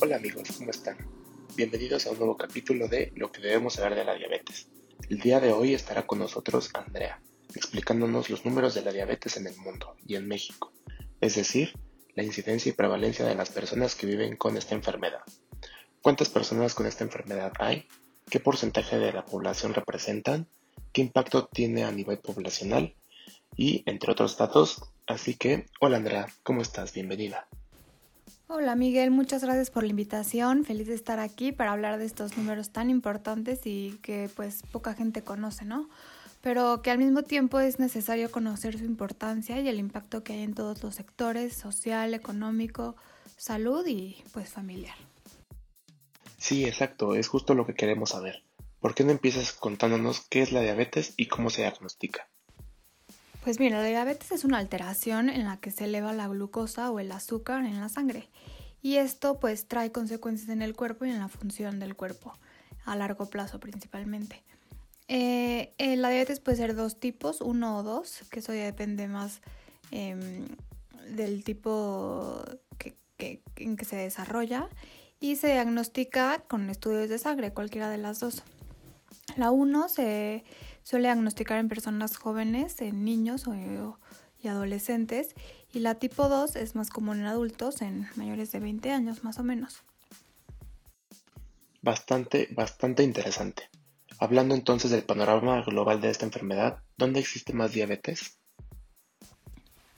Hola amigos, ¿cómo están? Bienvenidos a un nuevo capítulo de Lo que debemos saber de la diabetes. El día de hoy estará con nosotros Andrea, explicándonos los números de la diabetes en el mundo y en México, es decir, la incidencia y prevalencia de las personas que viven con esta enfermedad. ¿Cuántas personas con esta enfermedad hay? ¿Qué porcentaje de la población representan? ¿Qué impacto tiene a nivel poblacional? Y entre otros datos, así que, hola Andrea, ¿cómo estás? Bienvenida. Hola Miguel, muchas gracias por la invitación. Feliz de estar aquí para hablar de estos números tan importantes y que pues poca gente conoce, ¿no? Pero que al mismo tiempo es necesario conocer su importancia y el impacto que hay en todos los sectores, social, económico, salud y pues familiar. Sí, exacto, es justo lo que queremos saber. ¿Por qué no empiezas contándonos qué es la diabetes y cómo se diagnostica? Pues mira, la diabetes es una alteración en la que se eleva la glucosa o el azúcar en la sangre y esto pues trae consecuencias en el cuerpo y en la función del cuerpo, a largo plazo principalmente. Eh, eh, la diabetes puede ser dos tipos, uno o dos, que eso ya depende más em, del tipo en que se desarrolla y se diagnostica con estudios de sangre, cualquiera de las dos. La 1 se suele diagnosticar en personas jóvenes, en niños y adolescentes, y la tipo 2 es más común en adultos, en mayores de 20 años más o menos. Bastante, bastante interesante. Hablando entonces del panorama global de esta enfermedad, ¿dónde existe más diabetes?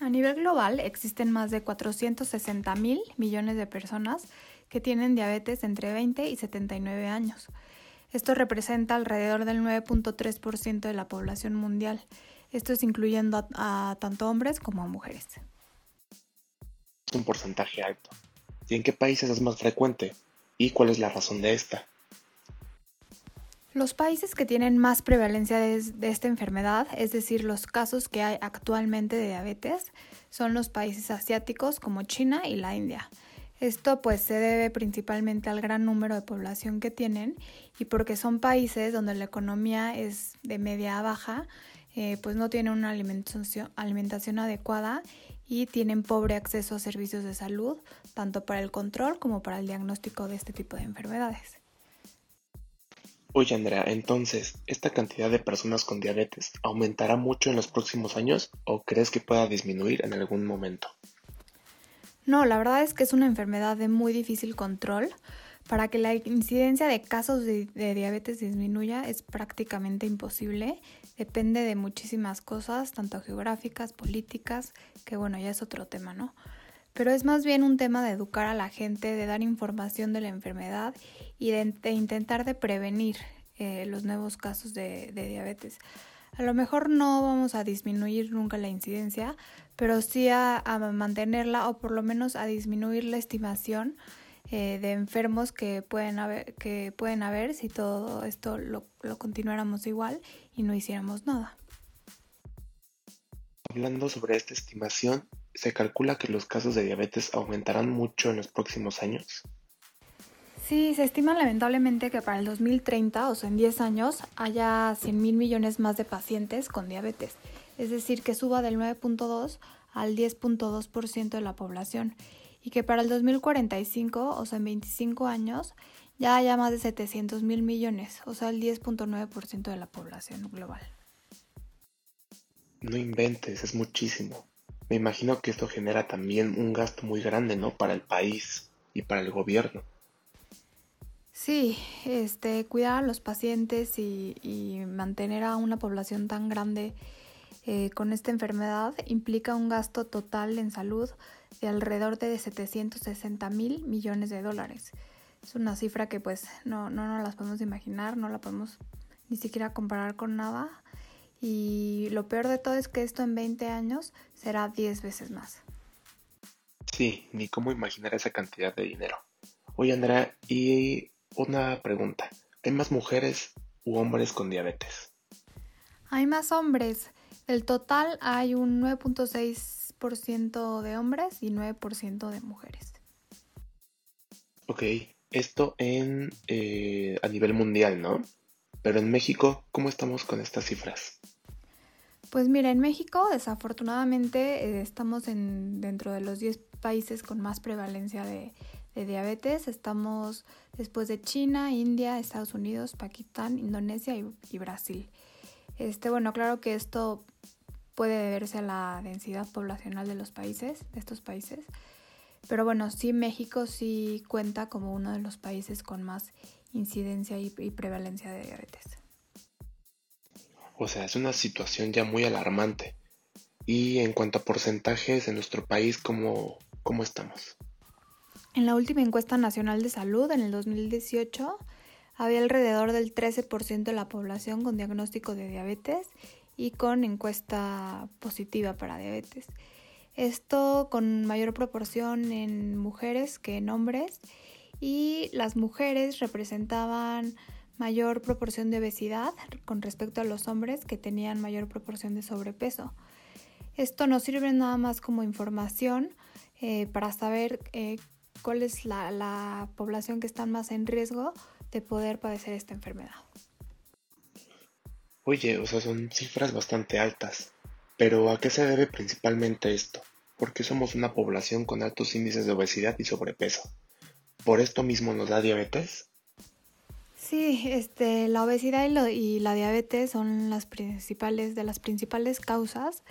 A nivel global existen más de 460 mil millones de personas que tienen diabetes entre 20 y 79 años. Esto representa alrededor del 9.3% de la población mundial. Esto es incluyendo a, tanto hombres como a mujeres. Es un porcentaje alto. ¿Y en qué países es más frecuente? ¿Y cuál es la razón de esta? Los países que tienen más prevalencia de, esta enfermedad, es decir, los casos que hay actualmente de diabetes, son los países asiáticos como China y la India. Esto pues se debe principalmente al gran número de población que tienen y porque son países donde la economía es de media a baja, eh, pues no tienen una alimentación, alimentación adecuada y tienen pobre acceso a servicios de salud, tanto para el control como para el diagnóstico de este tipo de enfermedades. Oye Andrea, entonces, ¿esta cantidad de personas con diabetes aumentará mucho en los próximos años o crees que pueda disminuir en algún momento? No, la verdad es que es una enfermedad de muy difícil control. Para que la incidencia de casos de, diabetes disminuya es prácticamente imposible. Depende de muchísimas cosas, tanto geográficas, políticas, que bueno, ya es otro tema, ¿no? Pero es más bien un tema de educar a la gente, de dar información de la enfermedad y de, intentar de prevenir eh, los nuevos casos de diabetes. A lo mejor no vamos a disminuir nunca la incidencia, pero sí a, mantenerla o por lo menos a disminuir la estimación eh, de enfermos que pueden haber, que pueden haber si todo esto lo, lo continuáramos igual y no hiciéramos nada. Hablando sobre esta estimación, ¿se calcula que los casos de diabetes aumentarán mucho en los próximos años? Sí, se estima lamentablemente que para el 2030, o sea, en 10 años, haya 100 mil millones más de pacientes con diabetes. Es decir, que suba del 9.2 al 10.2% de la población. Y que para el 2045, o sea, en 25 años, ya haya más de 700 mil millones, o sea, el 10.9% de la población global. No inventes, es muchísimo. Me imagino que esto genera también un gasto muy grande, ¿no? Para el país y para el gobierno. Sí, este, cuidar a los pacientes y, mantener a una población tan grande eh, con esta enfermedad implica un gasto total en salud de alrededor de 760 mil millones de dólares. Es una cifra que pues no, no nos la podemos imaginar, no la podemos ni siquiera comparar con nada. Y lo peor de todo es que esto en 20 años será 10 veces más. Sí, ni cómo imaginar esa cantidad de dinero. Oye Andrea, ¿y una pregunta. ¿Hay más mujeres u hombres con diabetes? Hay más hombres. El total hay un 9.6% de hombres y 9% de mujeres. Ok, esto en eh, a nivel mundial, ¿no? Pero en México, ¿cómo estamos con estas cifras? Pues mira, en México desafortunadamente eh, estamos en, dentro de los 10 países con más prevalencia de, de diabetes. Estamos después de China, India, Estados Unidos, Pakistán, Indonesia y, Brasil. Este, bueno, claro que esto puede deberse a la densidad poblacional de los países, de estos países. Pero bueno, sí México sí cuenta como uno de los países con más incidencia y, prevalencia de diabetes. O sea, es una situación ya muy alarmante. Y en cuanto a porcentajes en nuestro país, ¿cómo, cómo estamos? En la última encuesta nacional de salud, en el 2018, había alrededor del 13% de la población con diagnóstico de diabetes y con encuesta positiva para diabetes. Esto con mayor proporción en mujeres que en hombres y las mujeres representaban mayor proporción de obesidad con respecto a los hombres que tenían mayor proporción de sobrepeso. Esto nos sirve nada más como información eh, para saber eh, cuál es la, la población que está más en riesgo de poder padecer esta enfermedad. Oye, o sea, son cifras bastante altas. Pero ¿a qué se debe principalmente esto? Porque somos una población con altos índices de obesidad y sobrepeso. ¿Por esto mismo nos da diabetes? Sí, este, la obesidad y, la diabetes son las principales, de las principales causas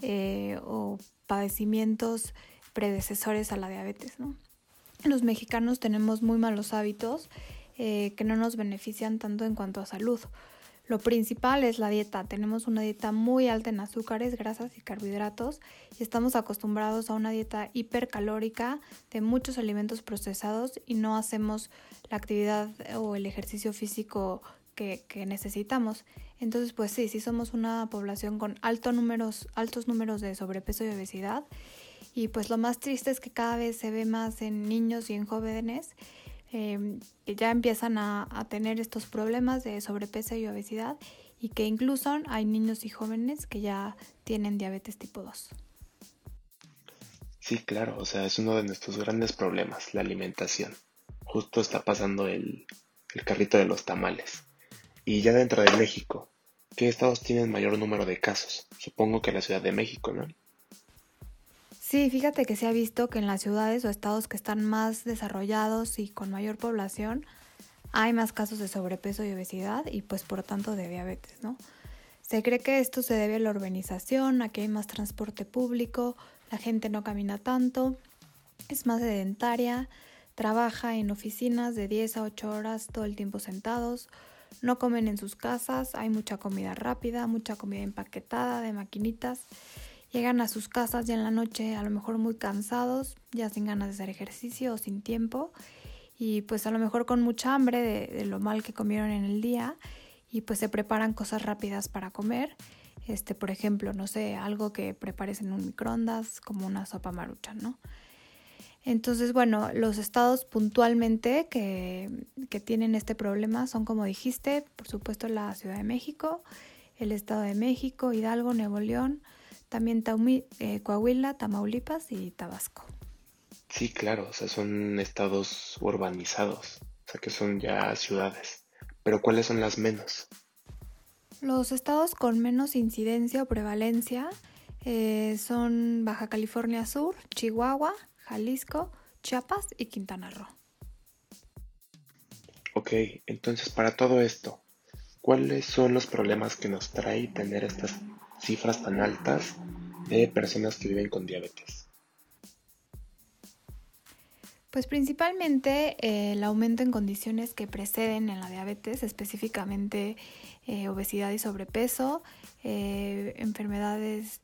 eh, o padecimientos predecesores a la diabetes, ¿no? Los mexicanos tenemos muy malos hábitos eh, que no nos benefician tanto en cuanto a salud. Lo principal es la dieta. Tenemos una dieta muy alta en azúcares, grasas y carbohidratos y estamos acostumbrados a una dieta hipercalórica de muchos alimentos procesados y no hacemos la actividad o el ejercicio físico que, necesitamos. Entonces, pues sí, sí somos una población con altos números, altos números de sobrepeso y obesidad. Y pues lo más triste es que cada vez se ve más en niños y en jóvenes Em, que ya empiezan a, tener estos problemas de sobrepeso y obesidad y que incluso hay niños y jóvenes que ya tienen diabetes tipo 2. Sí, claro, o sea, es uno de nuestros grandes problemas, la alimentación. Justo está pasando el, el carrito de los tamales. Y ya dentro de México, ¿qué estados tienen mayor número de casos? Supongo que la Ciudad de México, ¿no? Sí, fíjate que se ha visto que en las ciudades o estados que están más desarrollados y con mayor población hay más casos de sobrepeso y obesidad y pues por tanto de diabetes, ¿no? Se cree que esto se debe a la urbanización, a que hay más transporte público, la gente no camina tanto, es más sedentaria, trabaja en oficinas de 10 a 8 horas todo el tiempo sentados, no comen en sus casas, hay mucha comida rápida, mucha comida empaquetada de maquinitas Llegan a sus casas ya en la noche a lo mejor muy cansados, ya sin ganas de hacer ejercicio o sin tiempo y pues a lo mejor con mucha hambre de, lo mal que comieron en el día y pues se preparan cosas rápidas para comer. Este, por ejemplo, no sé, algo que prepares en un microondas como una sopa marucha, ¿no? Entonces, bueno, los estados puntualmente que, que tienen este problema son, como dijiste, por supuesto la Ciudad de México, el Estado de México, Hidalgo, Nuevo León, también eh, Coahuila, Tamaulipas y Tabasco. Sí, claro, o sea, son estados urbanizados, o sea, que son ya ciudades. Pero ¿cuáles son las menos? Los estados con menos incidencia o prevalencia eh, son Baja California Sur, Chihuahua, Jalisco, Chiapas y Quintana Roo. Ok, entonces para todo esto, ¿cuáles son los problemas que nos trae tener estas cifras tan altas de personas que viven con diabetes? Pues principalmente eh, el aumento en condiciones que preceden en la diabetes, específicamente eh, obesidad y sobrepeso, eh, enfermedades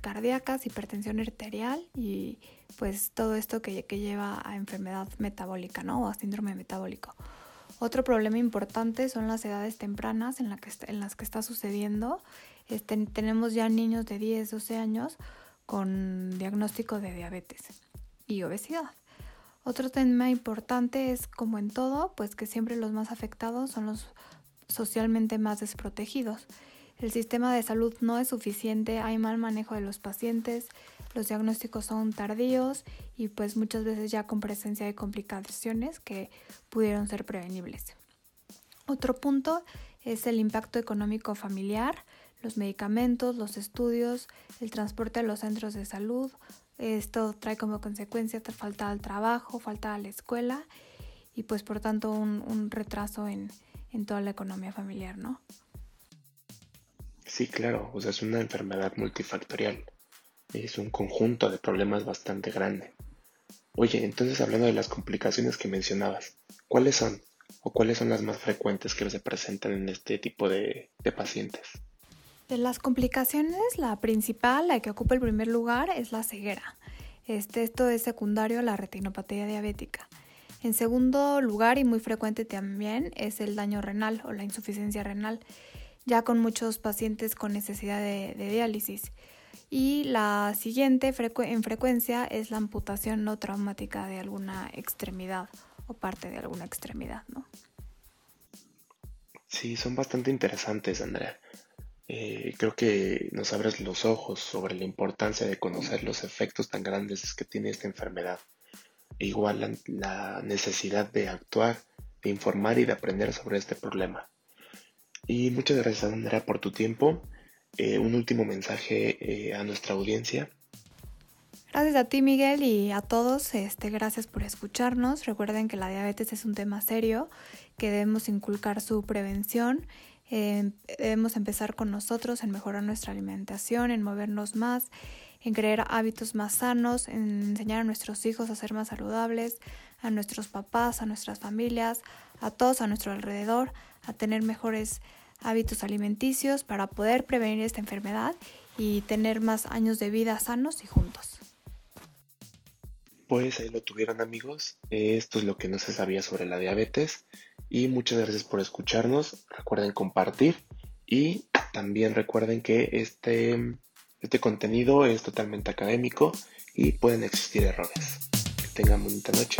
cardíacas, hipertensión arterial y pues todo esto que, que, lleva a enfermedad metabólica, ¿no? O a síndrome metabólico. Otro problema importante son las edades tempranas en, las que está sucediendo este, tenemos ya niños de 10, 12 años con diagnóstico de diabetes y obesidad. Otro tema importante es, como en todo, pues que siempre los más afectados son los socialmente más desprotegidos. El sistema de salud no es suficiente, hay mal manejo de los pacientes, los diagnósticos son tardíos y pues muchas veces ya con presencia de complicaciones que pudieron ser prevenibles. Otro punto es el impacto económico familiar los medicamentos, los estudios, el transporte a los centros de salud, Esto trae como consecuencia falta al trabajo, falta a la escuela y pues por tanto un, retraso en, en toda la economía familiar, ¿no? Sí, claro, o sea, es una enfermedad multifactorial. Es un conjunto de problemas bastante grande. Oye, entonces hablando de las complicaciones que mencionabas, ¿cuáles son? ¿O cuáles son las más frecuentes que se presentan en este tipo de, pacientes? De las complicaciones, la principal, la que ocupa el primer lugar, es la ceguera. Este, esto es secundario a la retinopatía diabética. En segundo lugar, y muy frecuente también, es el daño renal o la insuficiencia renal, ya con muchos pacientes con necesidad de, diálisis. Y la siguiente en frecuencia es la amputación no traumática de alguna extremidad o parte de alguna extremidad, ¿no? Sí, son bastante interesantes, Andrea. Eh, creo que nos abres los ojos sobre la importancia de conocer los efectos tan grandes que tiene esta enfermedad. E igual la, necesidad de actuar, de informar y de aprender sobre este problema. Y muchas gracias, Andrea, por tu tiempo. Eh, un último mensaje eh, a nuestra audiencia. Gracias a ti, Miguel, y a todos. Este, gracias por escucharnos. Recuerden que la diabetes es un tema serio, que debemos inculcar su prevención. Eh, debemos empezar con nosotros en mejorar nuestra alimentación, en movernos más, en crear hábitos más sanos, en enseñar a nuestros hijos a ser más saludables, a nuestros papás, a nuestras familias, a todos a nuestro alrededor, a tener mejores hábitos alimenticios para poder prevenir esta enfermedad y tener más años de vida sanos y juntos. Pues ahí lo tuvieron amigos, esto es lo que no se sabía sobre la diabetes y muchas gracias por escucharnos, recuerden compartir y también recuerden que este, este contenido es totalmente académico y pueden existir errores. Que tengan bonita noche.